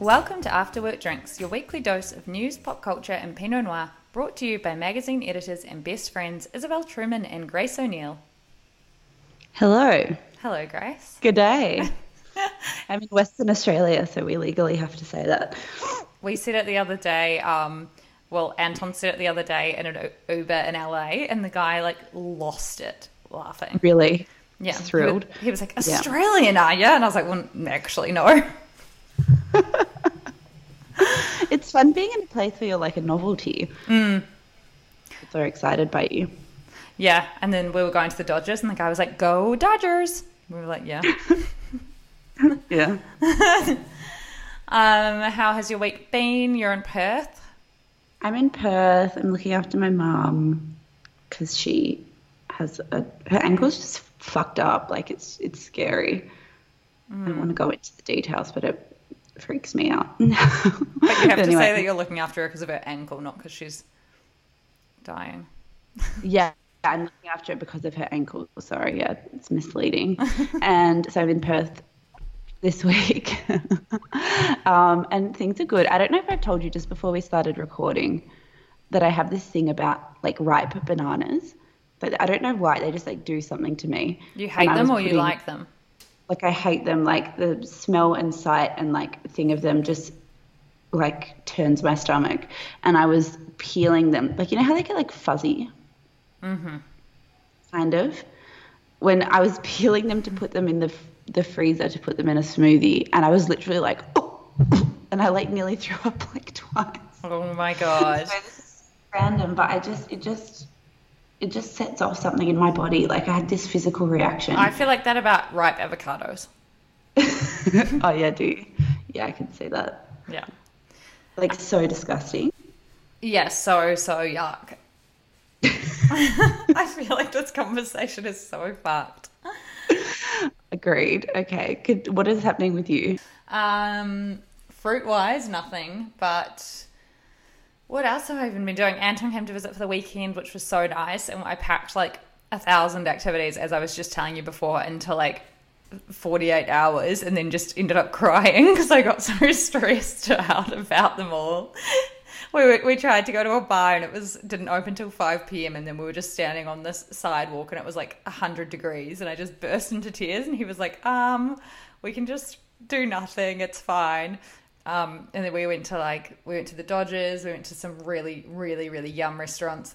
Welcome to After Work Drinks, your weekly dose of news, pop culture, and Pinot Noir, brought to you by magazine editors and best friends Isabel Truman and Grace O'Neill. Hello. Hello, Grace. Good day. I'm in Western Australia, so we legally have to say that. We said it the other day. Um, well, Anton said it the other day in an Uber in LA, and the guy like lost it laughing. Really? Yeah, Thrilled. He was, he was like, Yeah. "Australian, are you?" And I was like, "Well, actually, no." It's fun being in a place where you're like a novelty. Mm. So excited by you. Yeah, and then we were going to the Dodgers, and the guy was like, "Go Dodgers!" We were like, "Yeah." Yeah. um, how has your week been? You're in Perth. I'm in Perth. I'm looking after my mum because she has a her ankle's just fucked up. Like it's it's scary. I don't want to go into the details, but it freaks me out. But you have to Anyway. say that you're looking after her because of her ankle, not because she's dying. Yeah, I'm looking after it because of her ankle. Sorry, yeah, it's misleading. and so I'm in Perth this week, um, and things are good. I don't know if I've told you just before we started recording that I have this thing about like ripe bananas, but I don't know why they just like do something to me. You hate them or you like them? Like I hate them. Like the smell and sight and like thing of them just like turns my stomach. And I was peeling them. Like you know how they get like fuzzy mm-hmm. kind of. When I was peeling them to put them in the the freezer to put them in a smoothie, and I was literally like, oh, and I like nearly threw up like twice. Oh my god. So this is random, but I just it just it just sets off something in my body. Like I had this physical reaction. I feel like that about ripe avocados. oh yeah, do you? yeah, I can see that. Yeah. Like so disgusting. Yeah, so, so yuck. I feel like this conversation is so fucked. Agreed. Okay. Good. What is happening with you? Um, fruit wise, nothing, but what else have I even been doing? Anton came to visit for the weekend, which was so nice, and I packed like a thousand activities, as I was just telling you before, into like 48 hours and then just ended up crying because I got so stressed out about them all. We, we tried to go to a bar and it was didn't open till 5 p.m. and then we were just standing on this sidewalk and it was like 100 degrees and I just burst into tears and he was like, um, we can just do nothing, it's fine. Um, and then we went to like we went to the Dodgers, we went to some really, really, really yum restaurants.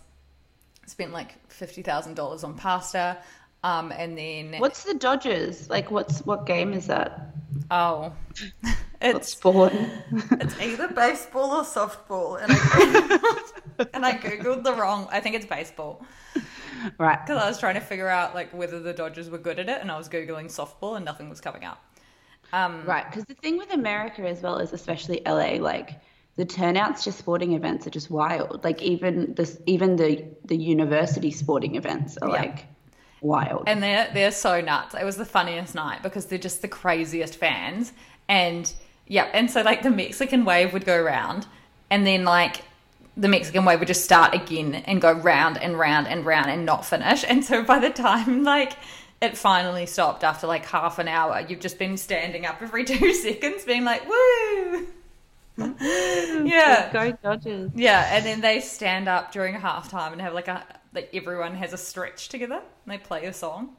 Spent like fifty thousand dollars on pasta. Um, and then What's the Dodgers? Like, what's what game is that? Oh, What it's sport? it's either baseball or softball, and I and I googled the wrong. I think it's baseball right. because I was trying to figure out like whether the Dodgers were good at it, and I was googling softball, and nothing was coming up. Um, Right, because the thing with America as well is especially LA, like the turnouts to sporting events are just wild. Like even this, even the the university sporting events are Yeah. like wild. and they're they're so nuts. It was the funniest night because they're just the craziest fans. And yeah, and so like the Mexican wave would go round, and then like the Mexican wave would just start again and go round and round and round and not finish. And so by the time like it finally stopped after like half an hour, you've just been standing up every two seconds, being like, "Woo!" Hmm. yeah, Go Dodgers. yeah, and then they stand up during halftime and have like a like everyone has a stretch together. And they play a song.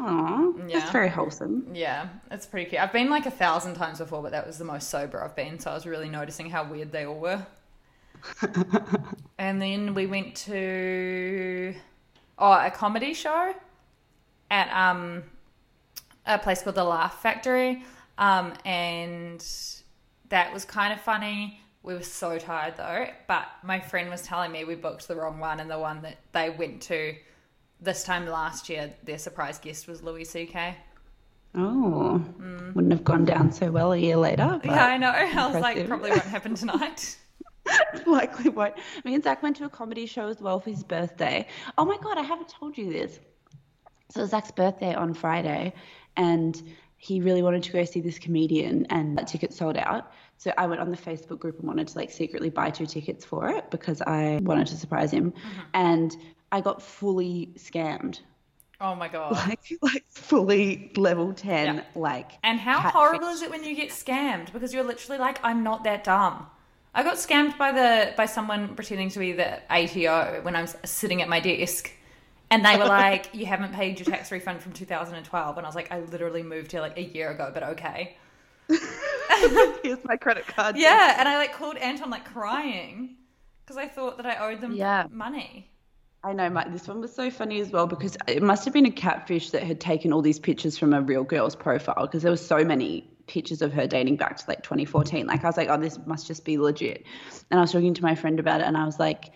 Aw, Yeah. that's very wholesome. Yeah, it's pretty cute. I've been like a thousand times before, but that was the most sober I've been, so I was really noticing how weird they all were. and then we went to oh a comedy show at um a place called the Laugh Factory, um and that was kind of funny. We were so tired though, but my friend was telling me we booked the wrong one, and the one that they went to this time last year, their surprise guest was Louis C.K. Oh, wouldn't have gone down so well a year later. Mm. Yeah, I know. I was like, probably won't happen tonight. likely won't. Me and Zach went to a comedy show as well for his birthday. Oh my god, I haven't told you this. So it was Zach's birthday on Friday, and he really wanted to go see this comedian, and that ticket sold out. So I went on the Facebook group and wanted to like secretly buy two tickets for it because I wanted to surprise him, mm-hmm. and I got fully scammed, Oh my god. like like fully level ten, Yeah. like. And how horrible is it when you get scammed? Because you're literally like, I'm not that dumb. I got scammed by the by someone pretending to be the ATO when I was sitting at my desk, and they were like, "You haven't paid your tax refund from 2012," and I was like, "I literally moved here like a year ago, but okay." Here's my credit card. Yeah, and I like called Anton like crying because I thought that I owed them Yeah. money. I know, Mike. This one was so funny as well because it must have been a catfish that had taken all these pictures from a real girl's profile because there was so many pictures of her dating back to like 2014. Like I was like, oh, this must just be legit. And I was talking to my friend about it, and I was like,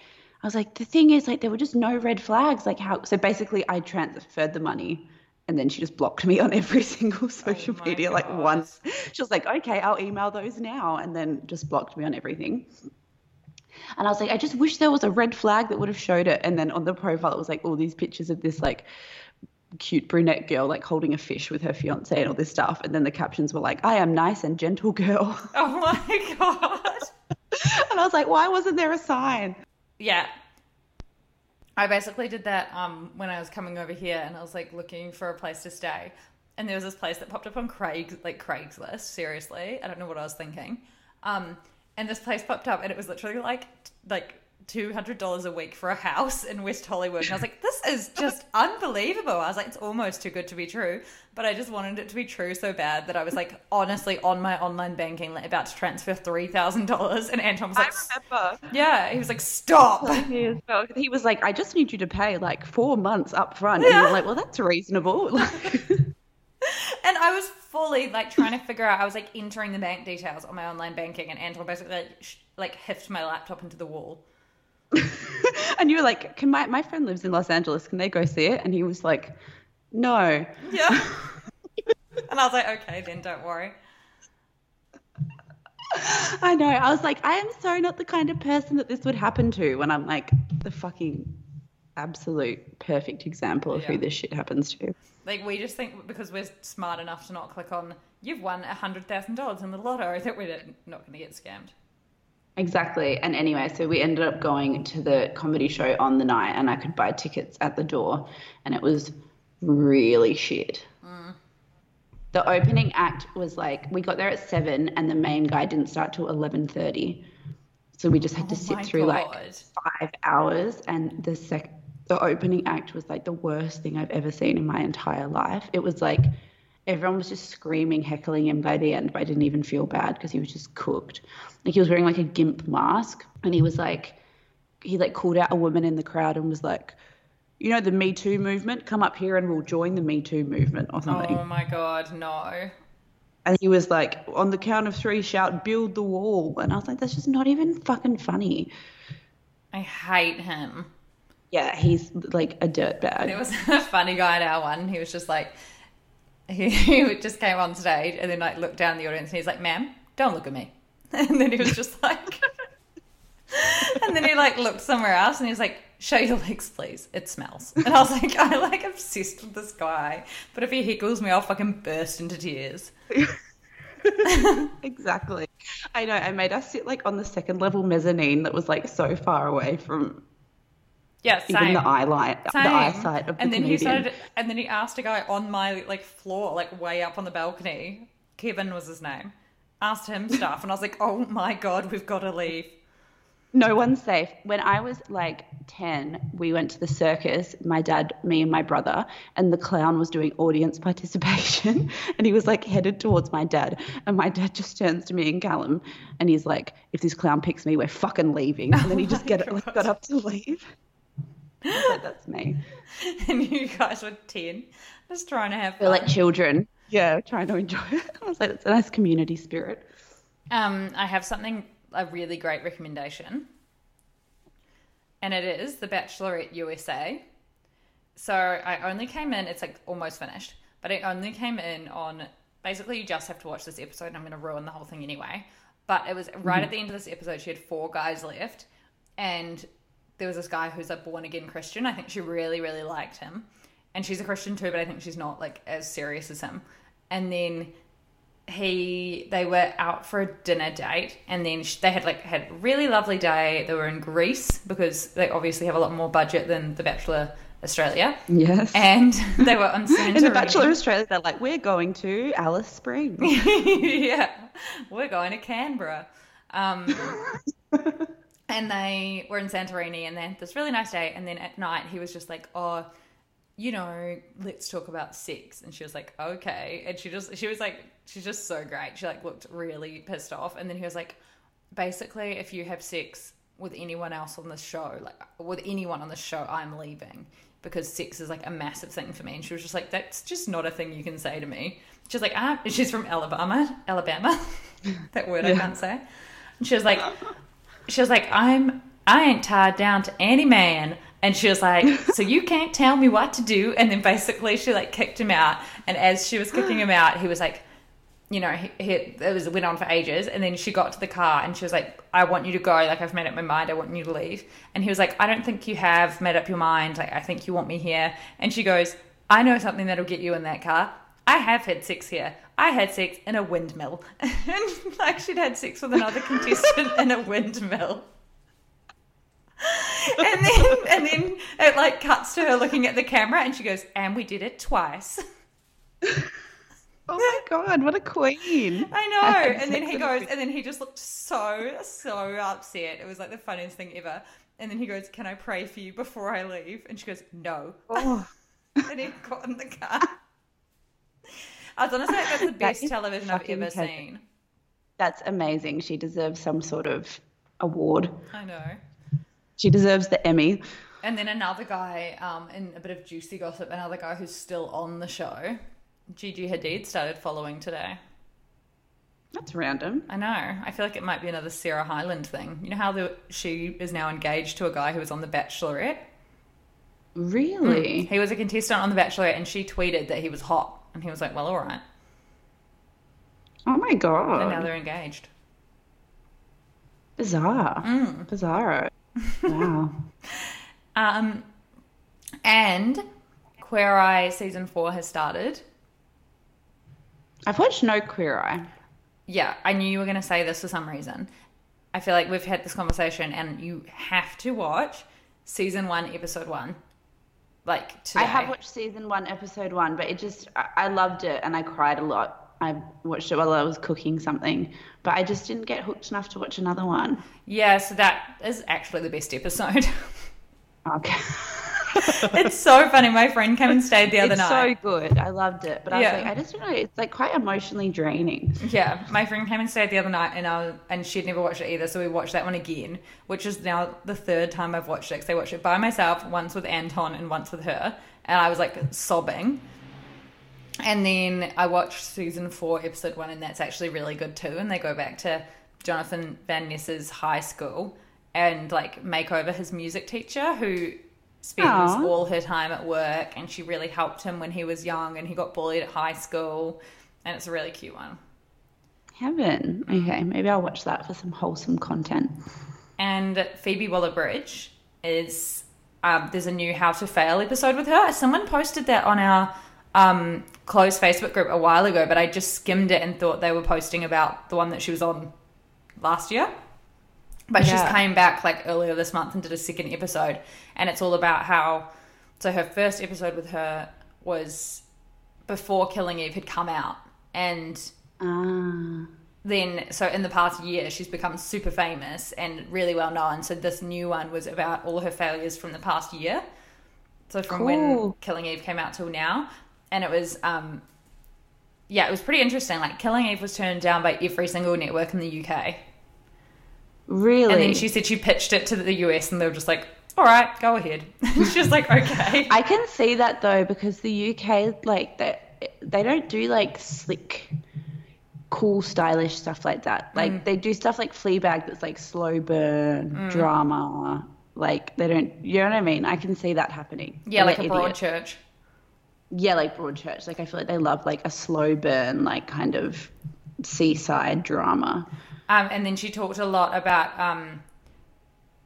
I was like, the thing is, like, there were just no red flags. Like how? So basically, I transferred the money. And then she just blocked me on every single social my media, like once. She was like, okay, I'll email those now. And then just blocked me on everything. And I was like, I just wish there was a red flag that would have showed it. And then on the profile, it was like all these pictures of this like cute brunette girl like holding a fish with her fiance and all this stuff. And then the captions were like, I am nice and gentle girl. Oh my god. and I was like, why wasn't there a sign? Yeah. I basically did that um when i was coming over here and i was like looking for a place to stay. And there was this place that popped up on craig like craigslist seriously. I don't know what i was thinking. Um and this place popped up and it was literally like like $200 a week for a house in West Hollywood. And I was like, this is just unbelievable. I was like, it's almost too good to be true. But I just wanted it to be true so bad that I was like, honestly, on my online banking, like, about to transfer $3,000. And Anton was like, remember. yeah, he was like, stop. He was, well, he was like, I just need you to pay like four months up front. And you were like, well, that's reasonable. And I was fully like trying to figure out. I was like entering the bank details on my online banking, and Anton basically like, sh- like hiffed my laptop into the wall. and you were like, can my, my friend lives in Los Angeles. Can they go see it? And he was like, no. Yeah. and I was like, okay, then don't worry. I know. I was like, I am so not the kind of person that this would happen to when I'm like the fucking absolute perfect example of Yeah. who this shit happens to. Like we just think because we're smart enough to not click on you've won a hundred thousand dollars in the lotto that we're not going to get scammed. Exactly. And anyway, so we ended up going to the comedy show on the night and I could buy tickets at the door and it was really shit. Mm. The opening act was like we got there at 7 and the main guy didn't start till 11:30. So we just had to Oh sit my through like 5 hours and the sec the opening act was like the worst thing I've ever seen in my entire life. It was like everyone was just screaming, heckling him by the end, but I didn't even feel bad because he was just cooked. Like he was wearing like a gimp mask and he was like he like called out a woman in the crowd and was like, you know, the Me Too movement, come up here and we'll join the Me Too movement or something. Oh my god, no. And he was like, on the count of three, shout, build the wall. And I was like, that's just not even fucking funny. I hate him. Yeah, he's like a dirtbag. There was a funny guy at our one. He was just like, he, he just came on stage and then like looked down the audience and he's like, "Ma'am, don't look at me." And then he was just like, and then he like looked somewhere else and he was like, show your legs, please. It smells. And I was like, I like obsessed with this guy. But if he heckles me, I'll fucking burst into tears. exactly. I know. I made us sit like on the second level mezzanine that was like so far away from Yeah, same. even the eye light, the Same. eyesight of the and then he comedian. started, and then he asked a guy on my like floor, like way up on the balcony. Kevin was his name. Asked him stuff, and I was like, "Oh my god, we've got to leave." No one's safe. When I was like 10, we went to the circus, my dad, me, and my brother, and the clown was doing audience participation. And he was like headed towards my dad. And my dad just turns to me and Callum and he's like, if this clown picks me, we're fucking leaving. And then he oh just get, like, got up to leave. That's me. And you guys were ten, just trying to have We're fun. like children. Yeah, trying to enjoy it. I was like, it's a nice community spirit. Um, I have something, a really great recommendation. And it is The Bachelorette USA. So I only came in, it's like almost finished, but I only came in on basically you just have to watch this episode and I'm going to ruin the whole thing anyway. But it was right at the end of this episode, she had four guys left. And there was this guy who's a born again Christian. I think she really, really liked him. And she's a Christian too, but I think she's not like as serious as him. And then he they were out for a dinner date and then they had like had a really lovely day they were in greece because they obviously have a lot more budget than the bachelor australia Yes. and they were on Santorini. in the Bachelor Australia, they're like, we're going to Alice Springs. yeah, we're going to Canberra. Um, and they were in Santorini, and they had this really nice day. And then at night, he was just like, "Oh, you know, let's talk about sex." And she was like, "Okay." And she just, she was like, she's just so great. She like looked really pissed off. And then he was like, "Basically, if you have sex with anyone else on the show, like with anyone on the show, I'm leaving." Because sex is like a massive thing for me, and she was just like, "That's just not a thing you can say to me." She's like, "Ah," she's from Alabama, Alabama, that word I can't say. And she was like, she was like, I'm I ain't tied down to any man. And she was like, so you can't tell me what to do. And then basically she like kicked him out. And as she was kicking him out, he was like, you know, he, he, it was it went on for ages. And then she got to the car and she was like, I want you to go. Like I've made up my mind. I want you to leave. And he was like, I don't think you have made up your mind. Like I think you want me here. And she goes, I know something that'll get you in that car. I have had sex here. I had sex in a windmill. and like she'd had sex with another contestant in a windmill. and then and then it like cuts to her looking at the camera and she goes, and we did it twice. Oh my god, what a queen! I know. And then he goes, and then he just looked so, so upset. It was like the funniest thing ever. And then he goes, Can I pray for you before I leave? And she goes, No. Oh, And he got in the car. I was honestly like, that's the best is television I've ever Kevin. seen. that's amazing. She deserves some sort of award. I know. She deserves the Emmy. And then another guy, um, in a bit of juicy gossip, another guy who's still on the show, Gigi Hadid, started following today. That's random. I know. I feel like it might be another Sarah Hyland thing. You know how the, she is now engaged to a guy who was on The Bachelorette? Really? He was a contestant on The Bachelorette, and she tweeted that he was hot, and he was like, "Well, all right." Oh my god. And now they're engaged. Bizarre. Mm. Bizarro. Wow. Um, and Queer Eye season four has started. I've watched no Queer Eye. Yeah, I knew you were going to say this for some reason. I feel like we've had this conversation, and you have to watch season one, episode one. Like today. I have watched season one, episode one, but it just, I, I loved it and I cried a lot. I watched it while I was cooking something, but I just didn't get hooked enough to watch another one. Yeah, so that is actually the best episode. Okay. it's so funny. My friend came and stayed the other night. it's night. so good. I loved it. But I Yeah. was like, I just don't know. It's like quite emotionally draining. Yeah, my friend came and stayed the other night, and I was, and she'd never watched it either, so we watched that one again, which is now the third time I've watched it. Because I watched it by myself, once with Anton and once with her, and I was like sobbing. And then I watched season four, episode one, and that's actually really good too. And they go back to Jonathan Van Ness's high school and like make over his music teacher who spends Aw. all her time at work, and she really helped him when he was young, and he got bullied at high school, and it's a really cute one. Heaven. Okay, maybe I'll watch that for some wholesome content. And Phoebe Waller Bridge is um, there's a new How to Fail episode with her. Someone posted that on our um, closed Facebook group a while ago, but I just skimmed it and thought they were posting about the one that she was on last year. But Yeah. she's came back like earlier this month and did a second episode, and it's all about how. So her first episode with her was before Killing Eve had come out, and Ah. then so in the past year she's become super famous and really well known so this new one was about all her failures from the past year so from when killing eve came out till now and it was um yeah it was pretty interesting like killing eve was turned down by every single network in the uk Really? and then she said she pitched it to the us and they were just like all right go ahead She's like okay I can see that though because the UK like they they don't do like slick, cool, stylish stuff like that. Like Mm. they do stuff like Fleabag that's like slow burn drama. Like they don't, you know what I mean? I can see that happening. yeah like a Broadchurch Yeah, like Broadchurch. Like I feel like they love like a slow burn, like kind of seaside drama. Um, and then she talked a lot about um,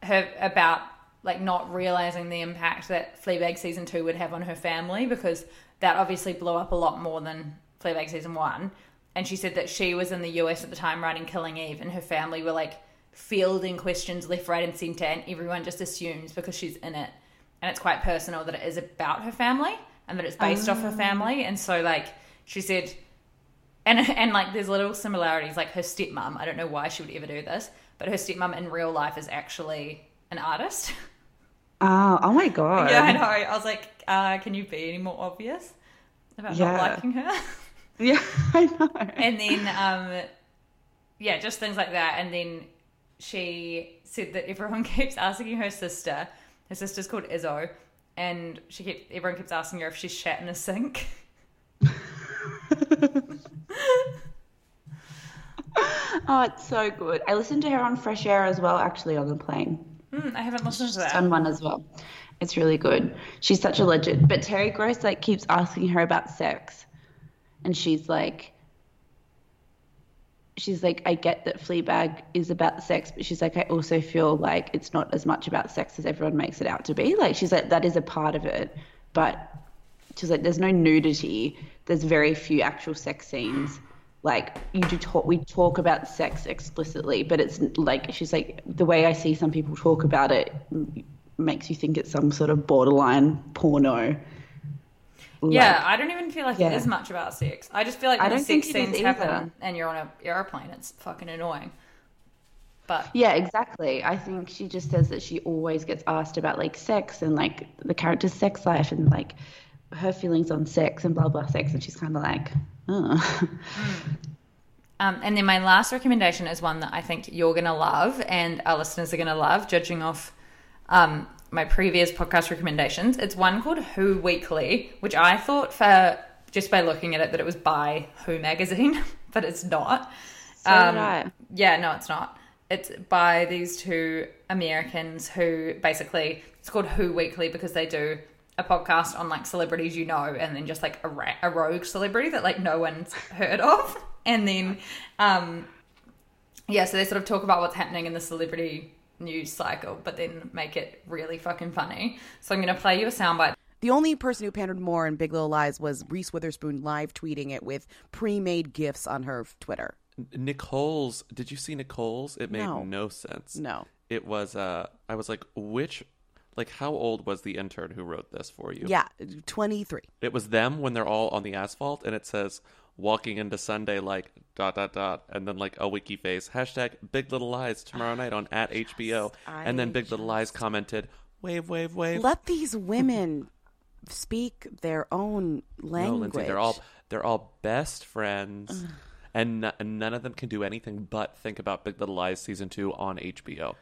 her about like not realizing the impact that Fleabag season two would have on her family because that obviously blew up a lot more than Fleabag season one. And she said that she was in the US at the time writing Killing Eve, and her family were like fielding questions left, right, and center, and everyone just assumes because she's in it, and it's quite personal that it is about her family and that it's based off her family. And so, like, she said and and like there's little similarities like her stepmom i don't know why she would ever do this but her stepmom in real life is actually an artist Oh, oh my god. yeah i know i was like uh, can you be any more obvious about Yeah. not liking her Yeah, I know. and then um yeah just things like that and then she said that everyone keeps asking her sister her sister's called izzo and she kept everyone keeps asking her if she's shat in a sink Oh, it's so good. I listened to her on Fresh Air as well, actually, on the plane. Hmm, i haven't listened to that Done one as well. It's really good. She's such a legend. But Terry Gross like keeps asking her about sex, and she's like, she's like, I get that Fleabag is about sex, but she's like, I also feel like it's not as much about sex as everyone makes it out to be. Like, she's like, that is a part of it, but she's like, there's no nudity. There's very few actual sex scenes. Like you do talk, we talk about sex explicitly, but it's like she's like the way I see some people talk about it makes you think it's some sort of borderline porno. Yeah, Like, I don't even feel like Yeah. it is much about sex. I just feel like I don't think sex scenes happen and you're on a airplane, it's fucking annoying. But Yeah, exactly. I think she just says that she always gets asked about like sex and like the character's sex life and like her feelings on sex and blah blah sex, and she's kind of like, oh. um, and then my last recommendation is one that I think you're gonna love and our listeners are gonna love, judging off um, my previous podcast recommendations. It's one called Who Weekly, which I thought for just by looking at it that it was by Who magazine, but it's not. So Um, did I. Yeah, no, it's not. It's by these two Americans who basically it's called Who Weekly because they do a podcast on like celebrities you know, and then just like a, ra- a rogue celebrity that like no one's heard of, and then um, yeah, so they sort of talk about what's happening in the celebrity news cycle, but then make it really fucking funny. So I'm gonna play you a soundbite. The only person who pandered more in Big Little Lies was Reese Witherspoon live tweeting it with pre-made gifs on her Twitter. Nicole's. Did you see Nicole's? It made No. no, sense. No. It was. Uh, I was like, which, like, how old was the intern who wrote this for you? Yeah, 23. It was them when they're all on the asphalt, and it says walking into Sunday like dot dot dot, and then like a wiki face hashtag Big Little Lies tomorrow night on at HBO, and then Big Little Lies commented wave wave wave. Let these women speak their own no, language. Lindsay, they're all they're all best friends, and, n- and none of them can do anything but think about Big Little Lies season two on HBO.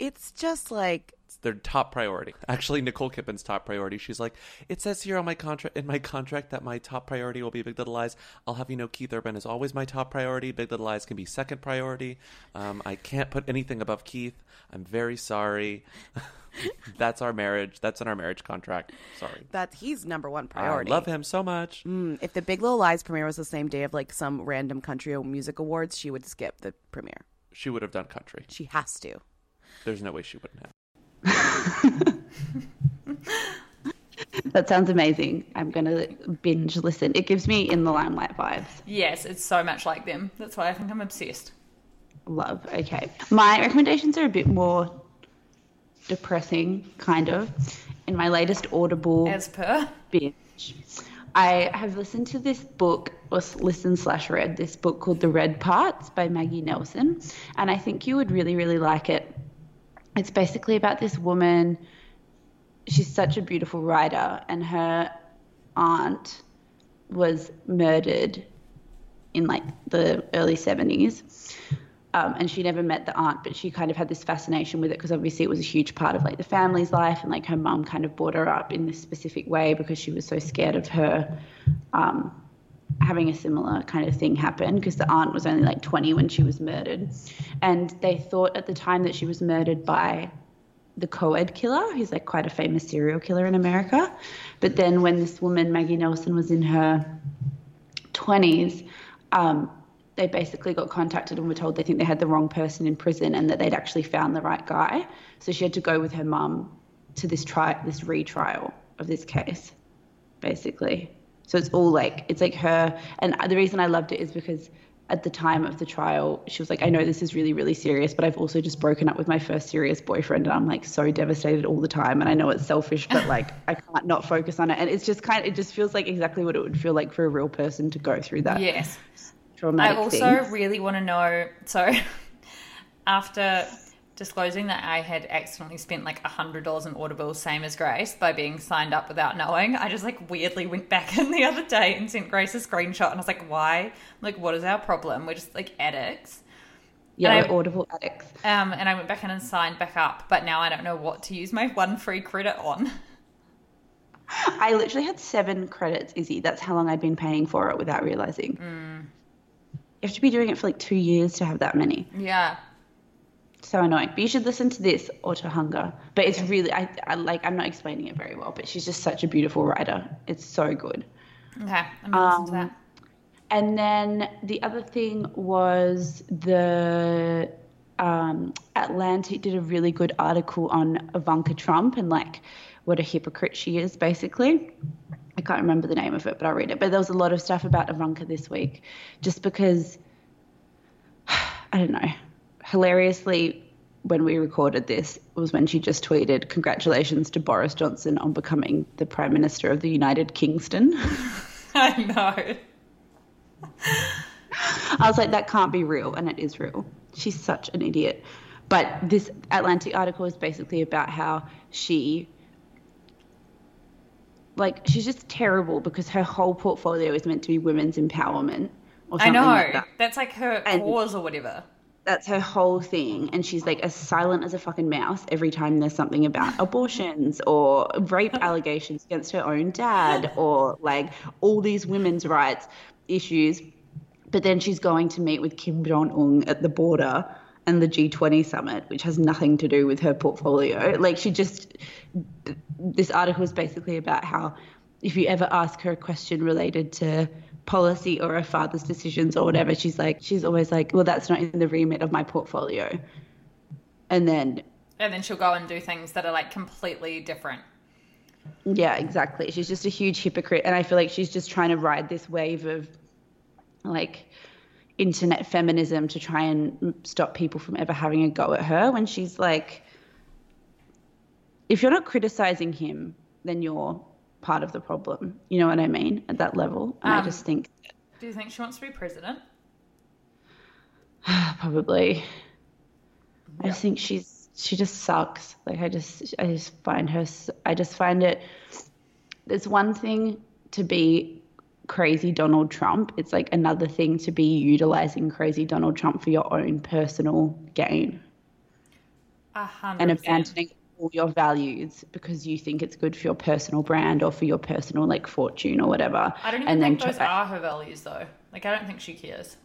It's just like It's their top priority. Actually, Nicole Kidman's top priority. She's like, it says here on my contract in my contract that my top priority will be Big Little Lies. I'll have you know Keith Urban is always my top priority. Big Little Lies can be second priority. Um, I can't put anything above Keith. I'm very sorry. That's our marriage. That's in our marriage contract. Sorry. that he's number one priority. I love him so much. Mm, if the Big Little Lies premiere was the same day of like some random country music awards, she would skip the premiere. She would have done country. She has to. There's no way she wouldn't have. That sounds amazing. I'm going to binge listen. It gives me in the limelight vibes. Yes, it's so much like them. That's why I think I'm obsessed. Love. Okay. My recommendations are a bit more depressing, kind of. In my latest Audible As per. binge, I have listened to this book, or listened slash read this book called The Red Parts by Maggie Nelson, and I think you would really, really like it. It's basically about this woman. She's such a beautiful writer, and her aunt was murdered in like the early 70s. Um, and she never met the aunt, but she kind of had this fascination with it because obviously it was a huge part of like the family's life, and like her mum kind of brought her up in this specific way because she was so scared of her um, having a similar kind of thing happen because the aunt was only like 20 when she was murdered, and they thought at the time that she was murdered by the co-ed killer, who's like quite a famous serial killer in America, but then when this woman Maggie Nelson was in her 20s, um, they basically got contacted and were told they think they had the wrong person in prison and that they'd actually found the right guy. So she had to go with her mum to this try this retrial of this case, basically. So it's all like it's like her and the reason I loved it is because at the time of the trial, she was like, I know this is really, really serious, but I've also just broken up with my first serious boyfriend and I'm like so devastated all the time. And I know it's selfish, but like I can't not focus on it. And it's just kind of, it just feels like exactly what it would feel like for a real person to go through that Yes. traumatic I also thing. really want to know. So, after disclosing that I had accidentally spent like hundred dollars in Audible, same as Grace, by being signed up without knowing, I just like weirdly went back in the other day and sent Grace a screenshot, and I was like, "Why? Like, what is our problem? We're just like addicts." Yeah, I- we're audible addicts. Um, and I went back in and signed back up, but now I don't know what to use my one free credit on. I literally had seven credits, Izzy. That's how long I'd been paying for it without realizing. Mm. You have to be doing it for like two years to have that many. Yeah. So annoying. But you should listen to this or to Hunger. But it's really, I, I like, I'm not explaining it very well, but she's just such a beautiful writer. It's so good. Okay, I'm gonna listen to that. And then the other thing was the um, Atlantic did a really good article on Ivanka Trump and like what a hypocrite she is, basically. I can't remember the name of it, but I'll read it. But there was a lot of stuff about Ivanka this week, just because I don't know. Hilariously, when we recorded this was when she just tweeted, "Congratulations to Boris Johnson on becoming the Prime Minister of the United Kingston." I know. I was like, that can't be real, and it is real. She's such an idiot. But this Atlantic article is basically about how she, like, she's just terrible because her whole portfolio is meant to be women's empowerment or I know. like that. That's like her And- cause or whatever. That's her whole thing, and she's like as silent as a fucking mouse every time there's something about abortions or rape allegations against her own dad or like all these women's rights issues. But then she's going to meet with Kim Jong Un at the border and the G20 summit, which has nothing to do with her portfolio. Like she just, this article is basically about how if you ever ask her a question related to policy or her father's decisions or whatever, she's like, she's always like, well, that's not in the remit of my portfolio. And then, And then she'll go and do things that are like completely different. yeah, exactly. She's just a huge hypocrite. And I feel like she's just trying to ride this wave of like internet feminism to try and stop people from ever having a go at her when she's like, if you're not criticizing him, then you're part of the problem. You know what I mean? At that level. And I Um, just think Do you think she wants to be president? probably I just think she's she just sucks. Like I just I just find her I just find it there's one thing to be crazy Donald Trump. It's like another thing to be utilizing crazy Donald Trump for your own personal gain A hundred and percent. abandoning all your values because you think it's good for your personal brand or for your personal like fortune or whatever. I don't even and think then those try- are her values though. Like I don't think she cares.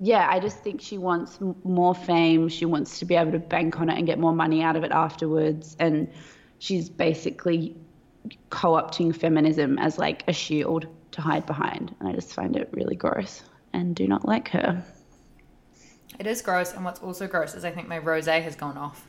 yeah, I just think she wants m- more fame. She wants to be able to bank on it and get more money out of it afterwards. And she's basically co opting feminism as like a shield to hide behind. And I just find it really gross and do not like her. It is gross, and what's also gross is I think my rosé has gone off.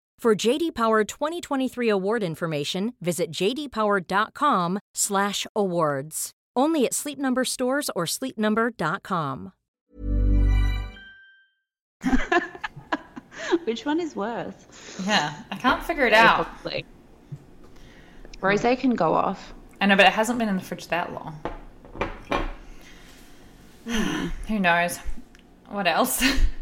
For JD Power 2023 award information, visit jdpower.com/awards. Only at Sleep Number stores or sleepnumber.com. Which one is worse? Yeah, I can't figure it out. Probably. Rose can go off. I know, but it hasn't been in the fridge that long. Who knows? What else?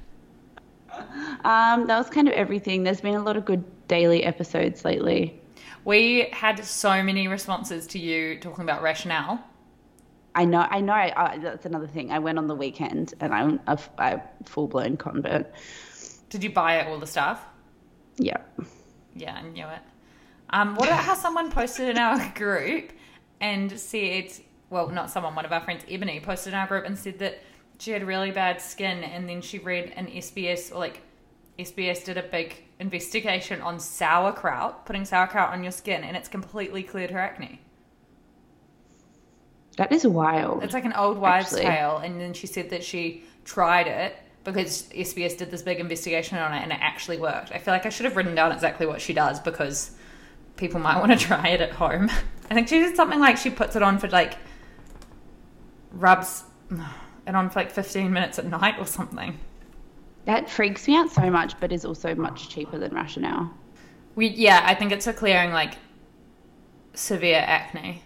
Um, that was kind of everything. There's been a lot of good daily episodes lately. We had so many responses to you talking about rationale. I know, I know. I, that's another thing. I went on the weekend and I'm a, a full blown convert. Did you buy it, all the stuff? Yeah. Yeah, I knew it. Um, what about how someone posted in our group and said, well, not someone, one of our friends, Ebony, posted in our group and said that she had really bad skin and then she read an SBS or like SBS did a big investigation on sauerkraut, putting sauerkraut on your skin, and it's completely cleared her acne. That is wild. It's like an old wives' actually. tale, and then she said that she tried it because SBS did this big investigation on it, and it actually worked. I feel like I should have written down exactly what she does because people might want to try it at home. I think she did something like she puts it on for like rubs it on for like 15 minutes at night or something. That freaks me out so much, but is also much cheaper than Rationale. We yeah, I think it's for clearing like severe acne.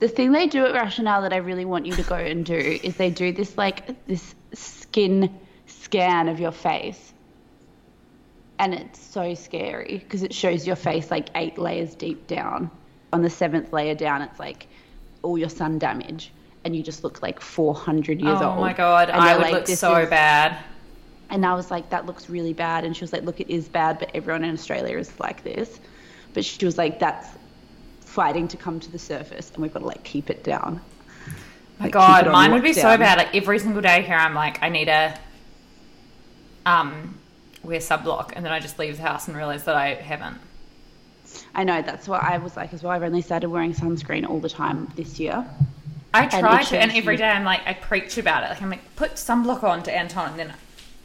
The thing they do at Rationale that I really want you to go and do is they do this like this skin scan of your face. And it's so scary because it shows your face like eight layers deep down. On the seventh layer down, it's like all your sun damage. And you just look like 400 years oh old. Oh my god, And I would like, look so is-" bad. And I was like, that looks really bad. And she was like, look, it is bad, but everyone in Australia is like this. But she was like, that's fighting to come to the surface, and we've got to like keep it down. My Like, keep god, mine would be so bad. Like every single day here, I'm like, I need to um wear subblock, and then I just leave the house and realize that I haven't. I know that's what I was like as well. I've only started wearing sunscreen all the time this year. I try to, and every day I'm like, I preach about it. Like I'm like, put sunblock on to Anton, and then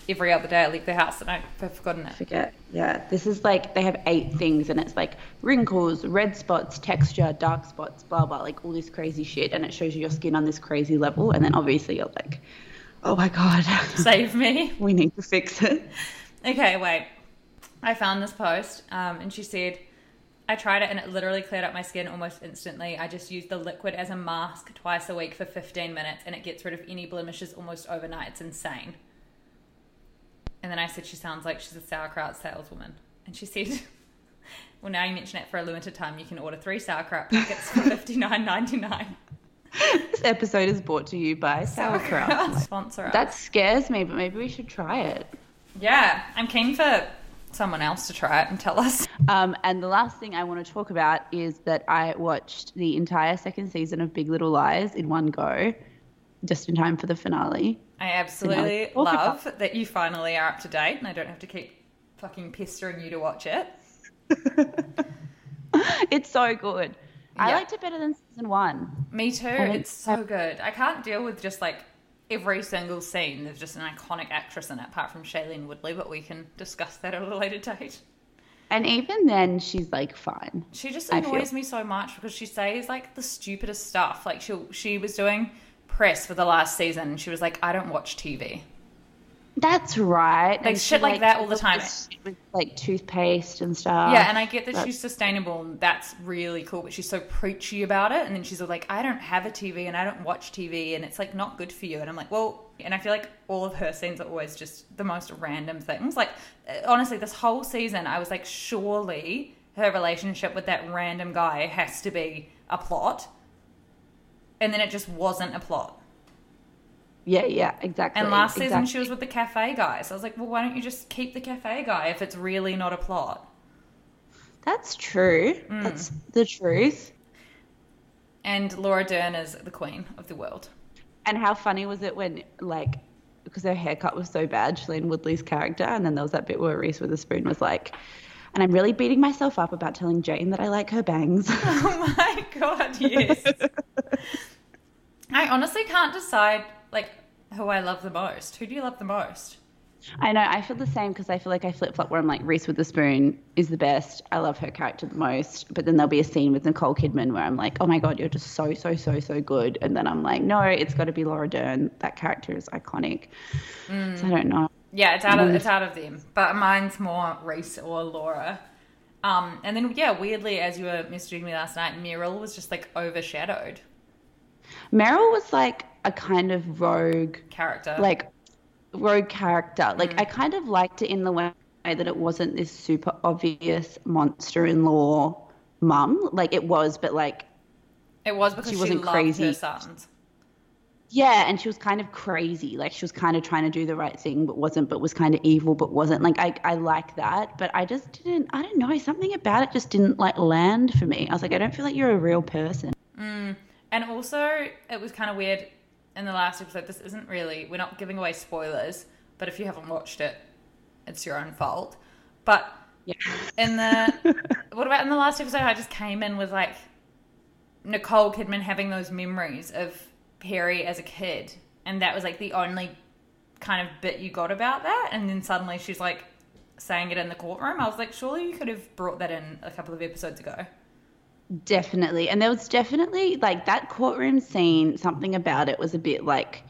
every other day I leave the house and I've forgotten it. Forget. Yeah, this is like they have eight things, and it's like wrinkles, red spots, texture, dark spots, blah blah, like all this crazy shit, and it shows you your skin on this crazy level, and then obviously you're like, oh my god, Save me. we need to fix it. Okay, wait. I found this post, um, and she said, I tried it and it literally cleared up my skin almost instantly. I just use the liquid as a mask twice a week for 15 minutes and it gets rid of any blemishes almost overnight. It's insane. And then I said, She sounds like she's a sauerkraut saleswoman. And she said, Well, now you mention it for a limited time, you can order three sauerkraut packets for fifty nine ninety nine. This episode is brought to you by sauerkraut. Sauerkraut sponsor us. That scares me, but maybe we should try it. Yeah, I'm keen for someone else to try it and tell us. Um, and the last thing I want to talk about is that I watched the entire second season of Big Little Lies in one go, just in time for the finale. I absolutely about- love that you finally are up to date and I don't have to keep fucking pestering you to watch it. It's so good. I liked it better than season one. Me too. It's so good. I can't deal with just like every single scene. There's just an iconic actress in it, apart from Shailene Woodley, but we can discuss that at a later date. And even then, she's like fine. She just annoys me so much because she says like the stupidest stuff. Like she she was doing press for the last season and she was like, I don't watch TV. That's right. Like And shit she, like that all the time. With, like toothpaste and stuff. Yeah, and I get that That's- she's sustainable and that's really cool, but she's so preachy about it. And then she's like, I don't have a TV and I don't watch TV and it's like not good for you. And I'm like, well, and I feel like all of her scenes are always just the most random things. Like, uh, honestly, this whole season, I was like, surely her relationship with that random guy has to be a plot. And then it just wasn't a plot. Yeah, yeah, exactly. And last season, she was with the cafe guy. So I was like, well, why don't you just keep the cafe guy if it's really not a plot? That's true. Mm. That's the truth. And Laura Dern is the queen of the world. And how funny was it when, like, because her haircut was so bad, Shailene Woodley's character, and then there was that bit where Reese Witherspoon was like, and I'm really beating myself up about telling Jane that I like her bangs. Oh my god, yes. I honestly can't decide like who I love the most. Who do you love the most? I know, I feel the same because I feel like I flip flop where I'm like, Reese Witherspoon is the best. I love her character the most. But then there'll be a scene with Nicole Kidman where I'm like, oh my God, you're just so, so, so, so good. And then I'm like, no, it's got to be Laura Dern. That character is iconic. So I don't know. Yeah, it's out of Mm. it's out of them. But mine's more Reese or Laura. Um, and then yeah, weirdly, as you were messaging me last night, Meryl was just like overshadowed Meryl was like a kind of rogue character. like rogue character. Like mm. I kind of liked it in the way that it wasn't this super obvious monster-in-law mum. Like it was, but like it was because she wasn't crazy. yeah, and she was kind of crazy. Like she was kind of trying to do the right thing, but wasn't. But was kind of evil, but wasn't. Like I, I like that, but I just didn't. I don't know. Something about it just didn't like land for me. I was like, I don't feel like you're a real person. Mm. And also, it was kind of weird in the last episode. This isn't really, we're not giving away spoilers, but if you haven't watched it, it's your own fault. But yeah. in the, what about in the last episode? I just came in with like Nicole Kidman having those memories of Perry as a kid. And that was like the only kind of bit you got about that. And then suddenly she's like saying it in the courtroom. I was like, surely you could have brought that in a couple of episodes ago. Definitely. And there was definitely like that courtroom scene, something about it was a bit like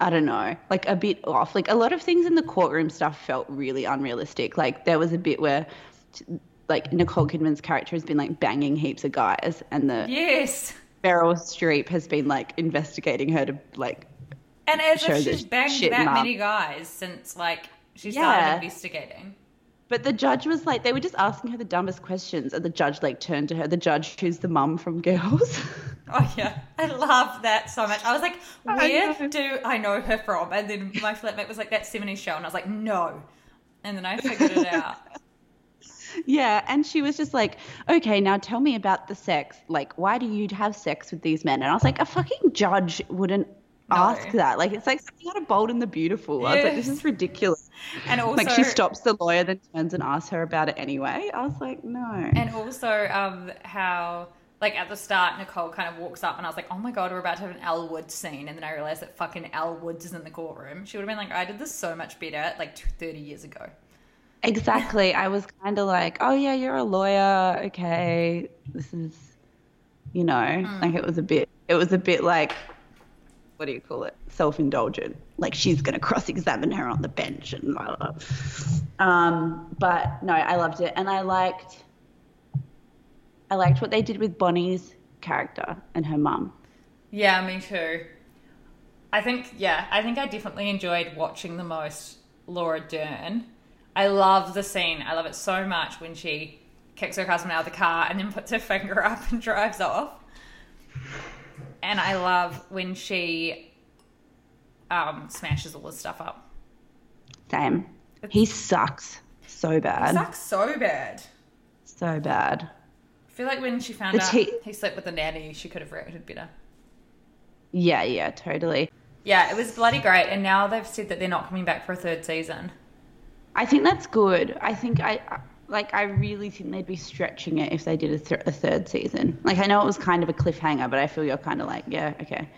I don't know, like a bit off. Like a lot of things in the courtroom stuff felt really unrealistic. Like there was a bit where like Nicole Kidman's character has been like banging heaps of guys and the Yes. Meryl Streep has been like investigating her to like And as if she's banged that many guys since like she started Yeah. investigating. But the judge was like, they were just asking her the dumbest questions, and the judge like turned to her, the judge who's the mum from Girls. Oh yeah, I love that so much. I was like, where know. do I know her from? And then my flatmate was like, that '70s show, and I was like, no. And then I figured it out. yeah, and she was just like, okay, now tell me about the sex. Like, why do you have sex with these men? And I was like, a fucking judge wouldn't ask that. Like, it's like something out of Bold and the Beautiful. I was like, this is ridiculous. And also, like, she stops the lawyer, then turns and asks her about it anyway. I was like, no. and also um, how like at the start Nicole kind of walks up, and I was like, oh my god, we're about to have an Elle Woods scene, and then I realized that fucking Elle Woods is in the courtroom. She would have been like, I did this so much better like 30 years ago. Exactly. I was kind of like, oh yeah, you're a lawyer. Okay, this is, you know, like it was a bit. It was a bit like, what do you call it? Self-indulgent. Like she's gonna cross-examine her on the bench and blah blah. blah. Um, but no, I loved it, and I liked. I liked what they did with Bonnie's character and her mum. Yeah, me too. I think yeah, I think I definitely enjoyed watching the most Laura Dern. I love the scene. I love it so much when she kicks her husband out of the car and then puts her finger up and drives off. And I love when she um, smashes all this stuff up. Same. He sucks so bad. It sucks so bad. So bad. I feel like when she found The out he slept with the nanny, she could have reacted better. Yeah, yeah, totally. Yeah, it was bloody great. And now they've said that they're not coming back for a third season. I think that's good. I think I I- like. I really think they'd be stretching it if they did a, th- a third season. Like I know it was kind of a cliffhanger, but I feel you're kind of like, yeah, okay.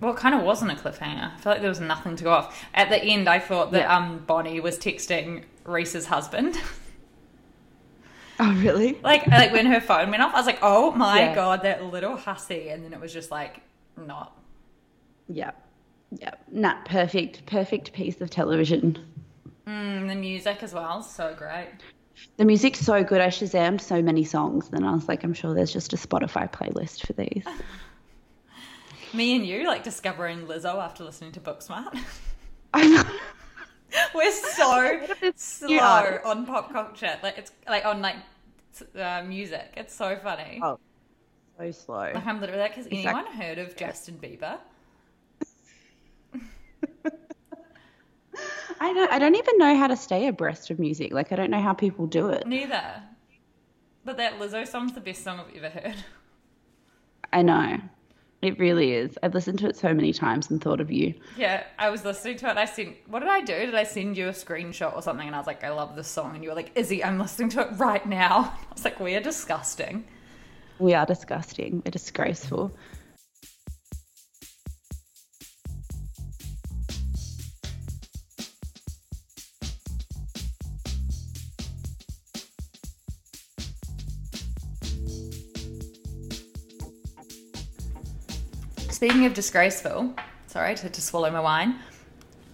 Well, it kind of wasn't a cliffhanger. I feel like there was nothing to go off. At the end, I thought that Yeah. um, Bonnie was texting Reese's husband. Oh really? like, like when her phone went off, I was like, "Oh my Yeah. god, that little hussy!" And then it was just like, not. Yeah, Yeah, Not perfect, perfect piece of television. Mm, the music as well, so great. The music's so good. I shazammed so many songs, and I was like, I'm sure there's just a Spotify playlist for these. Me and you, like discovering Lizzo after listening to Booksmart. I know. We're so slow on pop culture. Like it's like on like uh, music. It's so funny. Oh, so slow. Like I'm literally like, has Exact- anyone heard of Justin Bieber? I don't. I don't even know how to stay abreast of music. Like, I don't know how people do it. Neither. But that Lizzo song's the best song I've ever heard. I know. It really is. I've listened to it so many times and thought of you. Yeah, I was listening to it. And I sent. What did I do? Did I send you a screenshot or something? And I was like, I love this song. And you were like, Izzy, I'm listening to it right now. I was like, we are disgusting. We are disgusting. We're disgraceful. Speaking of disgraceful, sorry to, to swallow my wine,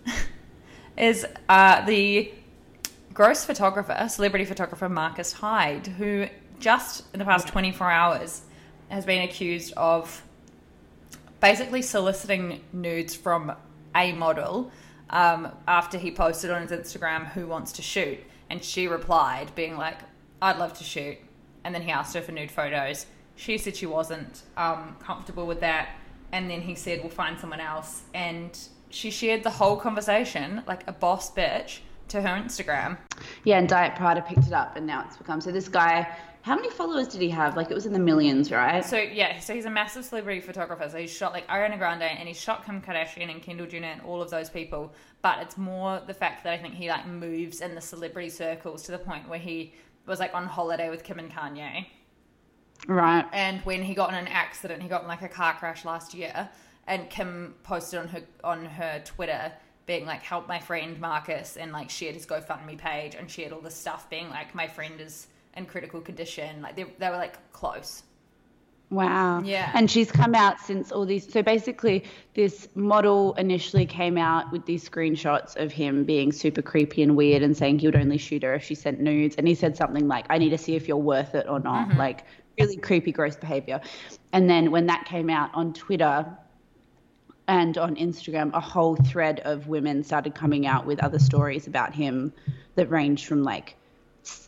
is uh, the gross photographer, celebrity photographer Marcus Hyde, who just in the past 24 hours has been accused of basically soliciting nudes from a model um, after he posted on his Instagram who wants to shoot. And she replied, being like, I'd love to shoot. And then he asked her for nude photos. She said she wasn't um, comfortable with that. And then he said, We'll find someone else. And she shared the whole conversation like a boss bitch to her Instagram. Yeah, and Diet Prada picked it up, and now it's become so. This guy, how many followers did he have? Like, it was in the millions, right? So yeah, so he's a massive celebrity photographer. So he's shot like Ariana Grande and he's shot Kim Kardashian and Kendall Jenner and all of those people. But it's more the fact that I think he like moves in the celebrity circles to the point where he was like on holiday with Kim and Kanye. Right. And when he got in an accident, he got in like a car crash last year, and Kim posted on her on her Twitter being like, "Help my friend Marcus," and like shared his GoFundMe page and shared all this stuff, being like, "My friend is in critical condition." Like they they were like close. Wow. Yeah. And she's come out since all these. So basically, this model initially came out with these screenshots of him being super creepy and weird and saying he would only shoot her if she sent nudes. And he said something like, I need to see if you're worth it or not. Mm-hmm. Like, really creepy, gross behavior. And then when that came out on Twitter, and on Instagram, a whole thread of women started coming out with other stories about him that ranged from like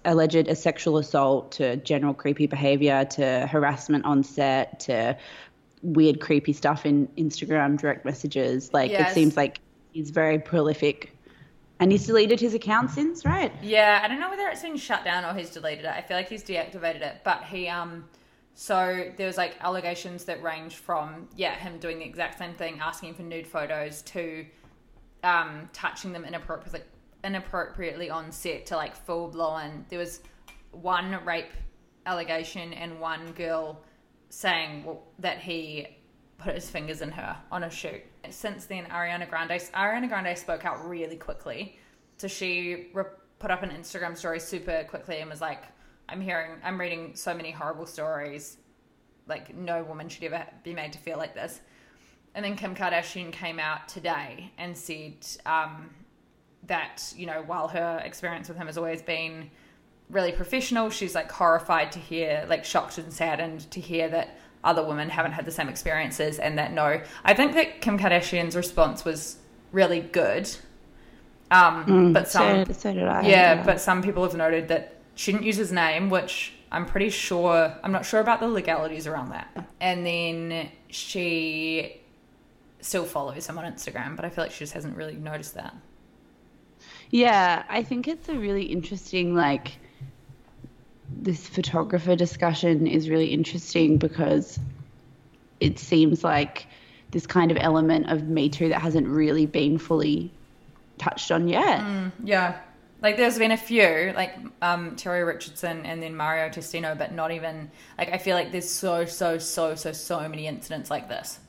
alleged sexual assault to general creepy behavior to harassment on set to weird creepy stuff in Instagram direct messages. Like Yes. it seems like he's very prolific. And he's deleted his account since, right? Yeah, I don't know whether it's been shut down or he's deleted it. I feel like he's deactivated it, but he um so there was like allegations that range from yeah, him doing the exact same thing, asking for nude photos to um touching them inappropriately inappropriately on set to like full blown there was one rape allegation and one girl saying well, that he put his fingers in her on a shoot. Since then, Ariana Grande Ariana Grande spoke out really quickly. So she re- put up an Instagram story super quickly and was like, "I'm hearing, I'm reading so many horrible stories. Like no woman should ever be made to feel like this." And then Kim Kardashian came out today and said um, that you know while her experience with him has always been really professional. She's like horrified to hear, like shocked and saddened to hear that other women haven't had the same experiences and that no. I think that Kim Kardashian's response was really good. Um, but some, so, so did I. yeah, but some people have noted that she didn't use his name, which I'm pretty sure, I'm not sure about the legalities around that. And then she still follows him on Instagram, but I feel like she just hasn't really noticed that. Yeah, I think it's a really interesting like this photographer discussion is really interesting because it seems like this kind of element of Me Too that hasn't really been fully touched on yet. Yeah. Like there's been a few, like um, Terry Richardson and then Mario Testino, but not even like I feel like there's so so so so so many incidents like this.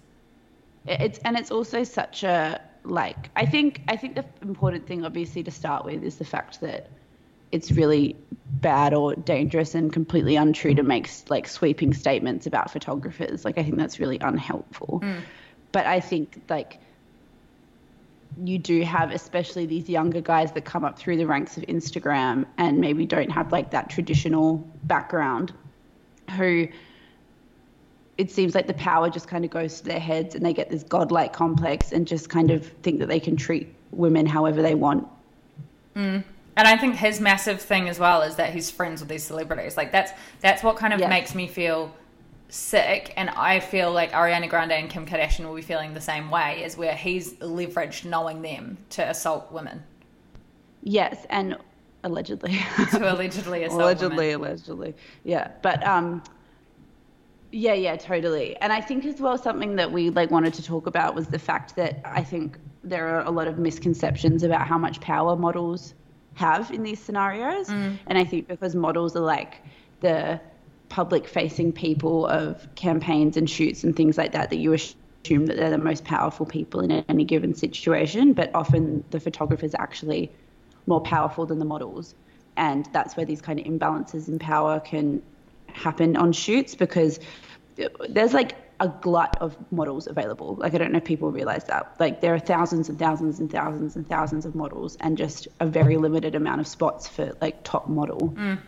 It's and it's also such a like I think I think the important thing obviously to start with is the fact that it's really bad or dangerous and completely untrue to make like sweeping statements about photographers. Like I think that's really unhelpful. But I think like you do have, especially these younger guys that come up through the ranks of Instagram and maybe don't have like that traditional background, who it seems like the power just kind of goes to their heads and they get this godlike complex and just kind of think that they can treat women however they want. Mm. And I think his massive thing as well is that he's friends with these celebrities. Like that's that's what kind of Yes. makes me feel sick. And I feel like Ariana Grande and Kim Kardashian will be feeling the same way, is where he's leveraged knowing them to assault women, Yes, and allegedly. to allegedly assault allegedly, women. allegedly. Yeah, but um, yeah, yeah, totally. And I think as well something that we like wanted to talk about was the fact that I think there are a lot of misconceptions about how much power models have in these scenarios. Mm. And I think because models are like the public facing people of campaigns and shoots and things like that, that you assume that they're the most powerful people in any given situation. But often the photographers actually more powerful than the models. And that's where these kind of imbalances in power can happen on shoots because there's like a glut of models available. Like I don't know if people realize that. Like there are thousands and thousands and thousands and thousands of models and just a very limited amount of spots for like top model. Mm.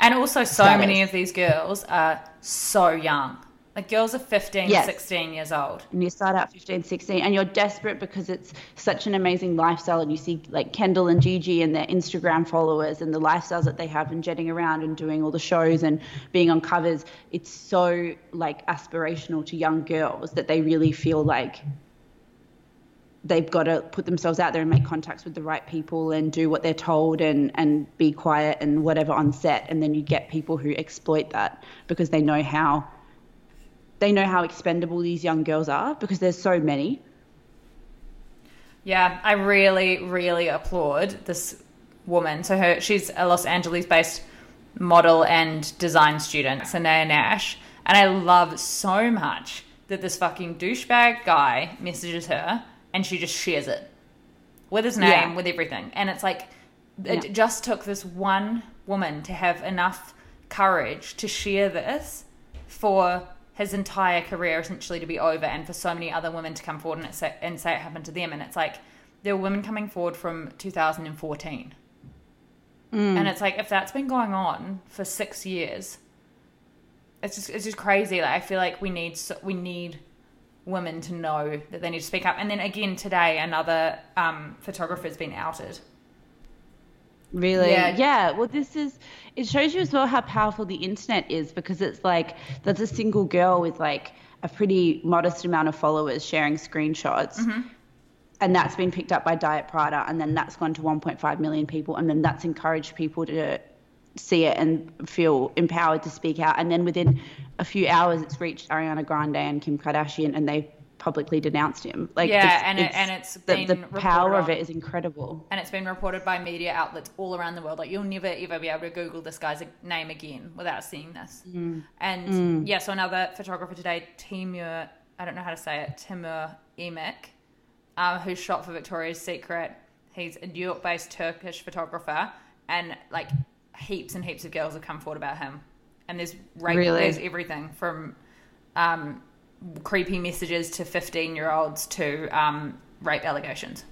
And also, so many of these girls are so young. Like girls are 15, Yes. 16 years old. and you start out 15 16 and you're desperate because it's such an amazing lifestyle and you see like kendall and gigi and their instagram followers and the lifestyles that they have and jetting around and doing all the shows and being on covers it's so like aspirational to young girls that they really feel like they've got to put themselves out there and make contacts with the right people and do what they're told and and be quiet and whatever on set and then you get people who exploit that because they know how they know how expendable these young girls are because there's so many. Yeah, I really, really applaud this woman. So her, she's a Los Angeles-based model and design student, Sanaya Nash, and I love so much that this fucking douchebag guy messages her and she just shares it with his name, Yeah. with everything, and it's like it Yeah. just took this one woman to have enough courage to share this for his entire career essentially to be over and for so many other women to come forward and, it say, and say it happened to them. And it's like there were women coming forward from 2014 and it's like if that's been going on for six years it's just it's just crazy. Like i feel like we need so, we need women to know that they need to speak up. And then again today another um, photographer's been outed Really? Yeah. Yeah. Well, this is, it shows you as well how powerful the internet is because it's like there's a single girl with like a pretty modest amount of followers sharing screenshots. Mm-hmm. And that's been picked up by Diet Prada. And then that's gone to 1.5 million people. And then that's encouraged people to see it and feel empowered to speak out. And then within a few hours, it's reached Ariana Grande and Kim Kardashian and they publicly denounced him. Like, Yeah, it's- and it- and it's the, the power of it is incredible. and it's been reported by media outlets all around the world. Like you'll never ever be able to Google this guy's name again without seeing this. And yeah, so another photographer today, Timur, I don't know how to say it, Timur Emek, um, who shot for Victoria's Secret. He's a New York-based Turkish photographer, and like heaps and heaps of girls have come forward about him. And there's rape, Really? there's everything from um, creepy messages to 15-year-olds to um, rape allegations.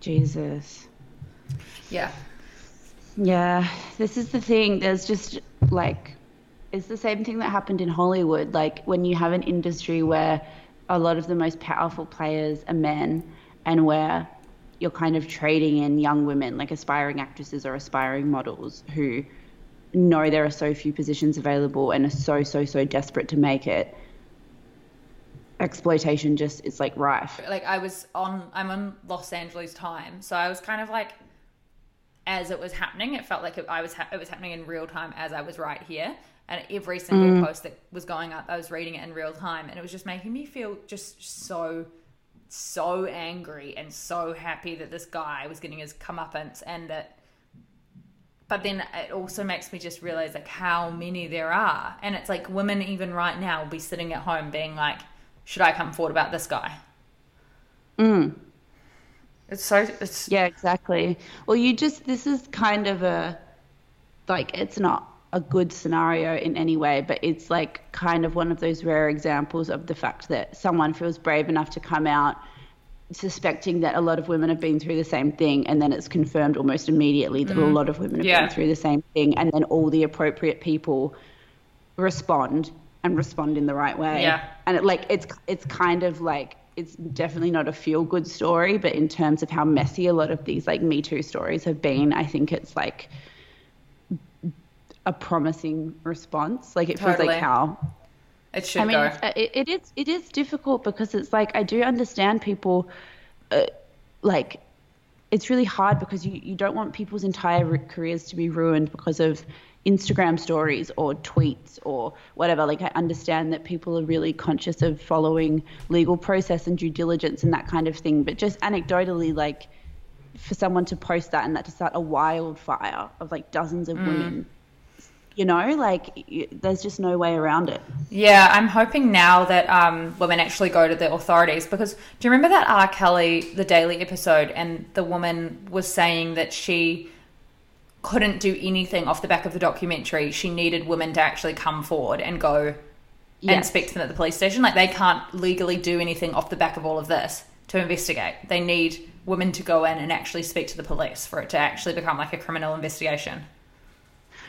Jesus. Yeah. Yeah, this is the thing. There's just like, it's the same thing that happened in Hollywood. Like, when you have an industry where a lot of the most powerful players are men and where you're kind of trading in young women, like aspiring actresses or aspiring models who know there are so few positions available and are so, so, so desperate to make it. Exploitation just is like rife. like I was on I'm on Los Angeles time, so I was kind of like as it was happening, it felt like it, I was ha- it was happening in real time as I was right here, and every single mm. post that was going up, I was reading it in real time, and it was just making me feel just so so angry and so happy that this guy was getting his comeuppance and that but then it also makes me just realize like how many there are. And it's like women even right now will be sitting at home being like should i come forward about this guy mm. it's so it's Yeah, exactly. Well, you just, this is kind of a, like, it's not a good scenario in any way, but it's like kind of one of those rare examples of the fact that someone feels brave enough to come out suspecting that a lot of women have been through the same thing and then it's confirmed almost immediately that a mm. lot of women have Yeah. been through the same thing and then all the appropriate people respond and respond in the right way Yeah. and it like it's it's kind of like it's definitely not a feel good story but in terms of how messy a lot of these like me too stories have been i think it's like a promising response like it feels like how It should I mean, go. uh, it, it is it is difficult because it's like I do understand people, uh, like, it's really hard because you, you don't want people's entire careers to be ruined because of Instagram stories or tweets or whatever. Like I understand that people are really conscious of following legal process and due diligence and that kind of thing, but just anecdotally, like, for someone to post that and that to start a wildfire of like dozens of women. You know, like there's just no way around it. Yeah, I'm hoping now that um, women actually go to the authorities because do you remember that R. Kelly, the Daily episode, and the woman was saying that she couldn't do anything off the back of the documentary. She needed women to actually come forward and go and speak to them at the police station. Like they can't legally do anything off the back of all of this to investigate. They need women to go in and actually speak to the police for it to actually become like a criminal investigation.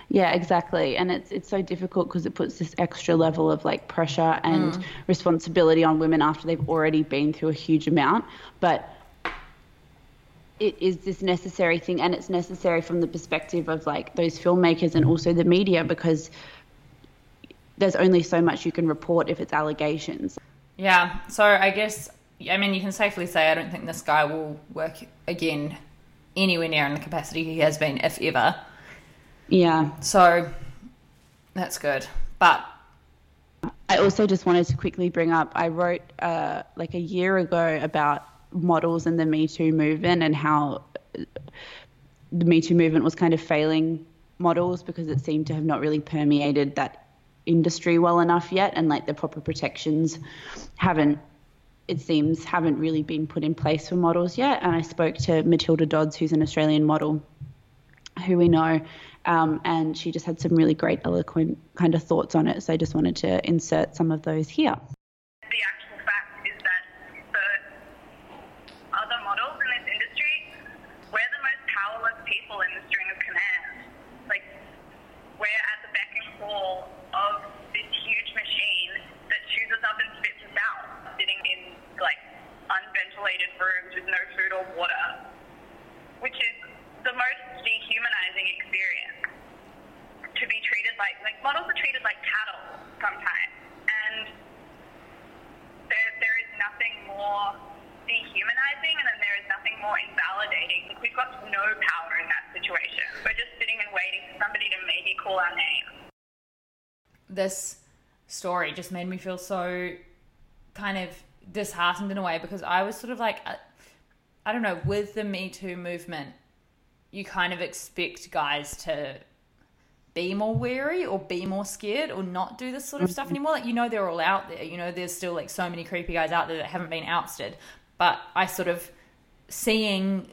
Yeah, exactly. And it's it's so difficult because it puts this extra level of like pressure and mm. responsibility on women after they've already been through a huge amount. But it is this necessary thing and it's necessary from the perspective of like those filmmakers and also the media because there's only so much you can report if it's allegations. Yeah, so I guess I mean you can safely say I don't think this guy will work again anywhere near in the capacity he has been, if ever. Yeah. So that's good. But I also just wanted to quickly bring up I wrote uh, like a year ago about models and the Me Too movement and how the Me Too movement was kind of failing models because it seemed to have not really permeated that industry well enough yet and like the proper protections haven't it seems haven't really been put in place for models yet and I spoke to Matilda Dods who's an Australian model who we know, um, and she just had some really great, eloquent kind of thoughts on it. So I just wanted to insert some of those here. the actual fact is that for other models in this industry, we're the most powerless people in the string of command. Like, we're at the beck and call of this huge machine that chews us up and spits us out, sitting in, like, unventilated rooms with no food or water, which is the most dehumanizing experience to be treated like, like, models are treated like cattle sometimes. And there, there is nothing more dehumanizing and then there is nothing more invalidating. We've got no power in that situation. We're just sitting and waiting for somebody to maybe call our name. this story just made me feel so kind of disheartened in a way because I was sort of like, uh, I don't know, with the Me Too movement, you kind of expect guys to be more wary or be more scared or not do this sort of stuff anymore. Like, you know, they're all out there. You know, there's still like so many creepy guys out there that haven't been ousted. But I sort of seeing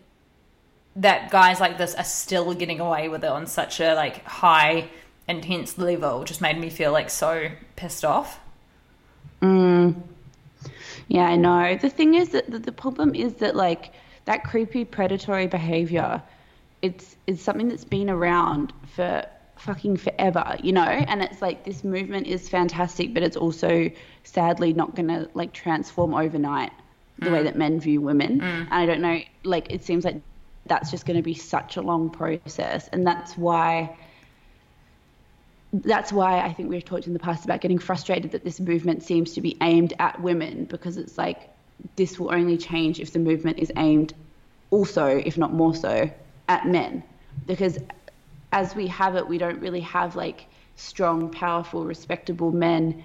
that guys like this are still getting away with it on such a like high intense level just made me feel like so pissed off mm. Yeah, I know. The thing is that the, problem is that like that creepy predatory behavior, it's it's something that's been around for fucking forever, you know. And it's like this movement is fantastic, but it's also sadly not gonna like transform overnight the way mm. that men view women. Mm. And I don't know, like it seems like that's just going to be such a long process, and that's why that's why I think we've talked in the past about getting frustrated that this movement seems to be aimed at women because it's like this will only change if the movement is aimed also, if not more so, at men. Because as we have it, we don't really have like strong, powerful, respectable men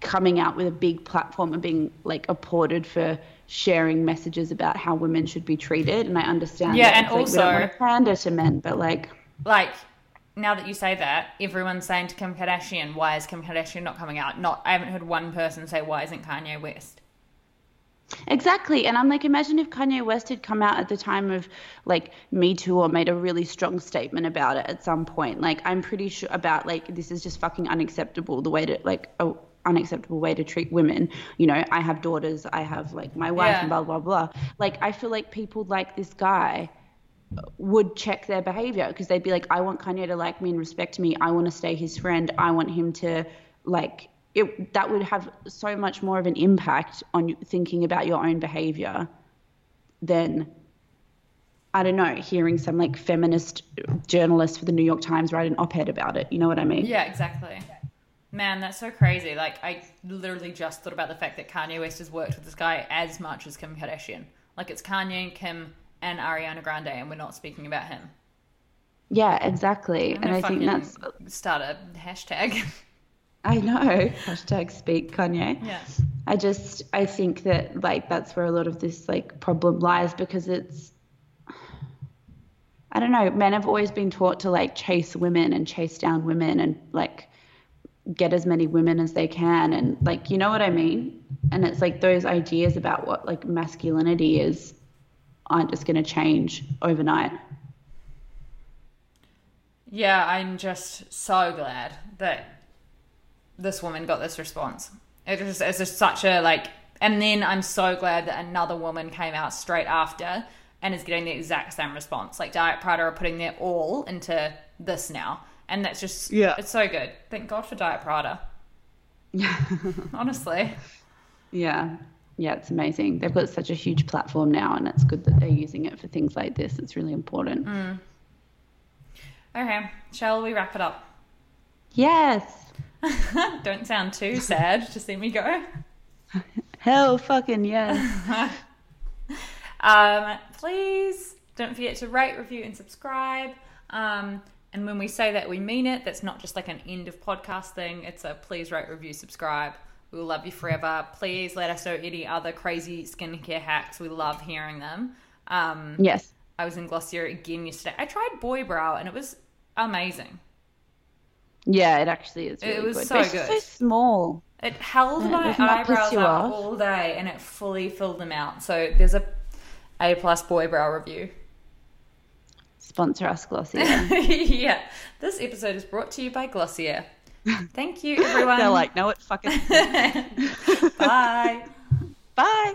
coming out with a big platform and being like applauded for sharing messages about how women should be treated. And I understand Yeah, that and it's, like, we don't also- want to pander to men, but like like now that you say that everyone's saying to kim kardashian why is kim kardashian not coming out not i haven't heard one person say why isn't kanye west Exactly. And I'm like, imagine if Kanye West had come out at the time of like Me Too or made a really strong statement about it at some point. Like, I'm pretty sure about like, this is just fucking unacceptable the way that like a, unacceptable way to treat women. You know, I have daughters, I have like my wife, Yeah. and blah blah blah. Like I feel like people like this guy would check their behavior because they'd be like, I want Kanye to like me and respect me. I want to stay his friend. I want him to like it. That would have so much more of an impact on thinking about your own behavior than I don't know, hearing some like feminist journalist for the New York Times write an op-ed about it. You know what I mean? Yeah, exactly. Man, that's so crazy. Like, I literally just thought about the fact that Kanye West has worked with this guy as much as Kim Kardashian. Like, it's Kanye, Kim, and Ariana Grande, and we're not speaking about him. Yeah, exactly. And I think that's start a hashtag. I know. Hashtag speak Kanye. yeah. I just I think that like that's where a lot of this like problem lies because it's I don't know, men have always been taught to like chase women and chase down women and like get as many women as they can and like you know what I mean? And it's like those ideas about what like masculinity is aren't just going to change overnight. Yeah, I'm just so glad that this woman got this response. It is it's just such a like, and then I'm so glad that another woman came out straight after and is getting the exact same response. Like Diet Prada are putting their all into this now, and that's just Yeah. it's so good. Thank God for Diet Prada. Yeah, Honestly, Yeah. Yeah, it's amazing. They've got such a huge platform now and it's good that they're using it for things like this. It's really important. okay. Shall we wrap it up? Yes. Don't sound too sad to see me go. Hell fucking yes. Um, please don't forget to rate, review, and subscribe. Um, and when we say that, we mean it. That's not just like an end of podcast thing. It's a please rate, review, subscribe. We will love you forever. Please let us know any other crazy skincare hacks. We love hearing them. Um, yes. I was in Glossier again yesterday. I tried Boy Brow and it was amazing. Yeah, it actually is It was good. so it's good. so small. It held my doesn't that piss eyebrows up off? all day and it fully filled them out. So there's a A plus Boy Brow review. Sponsor us, Glossier. yeah. This episode is brought to you by Glossier. Thank you, everyone. They're like, no, it fucking. Bye. Bye.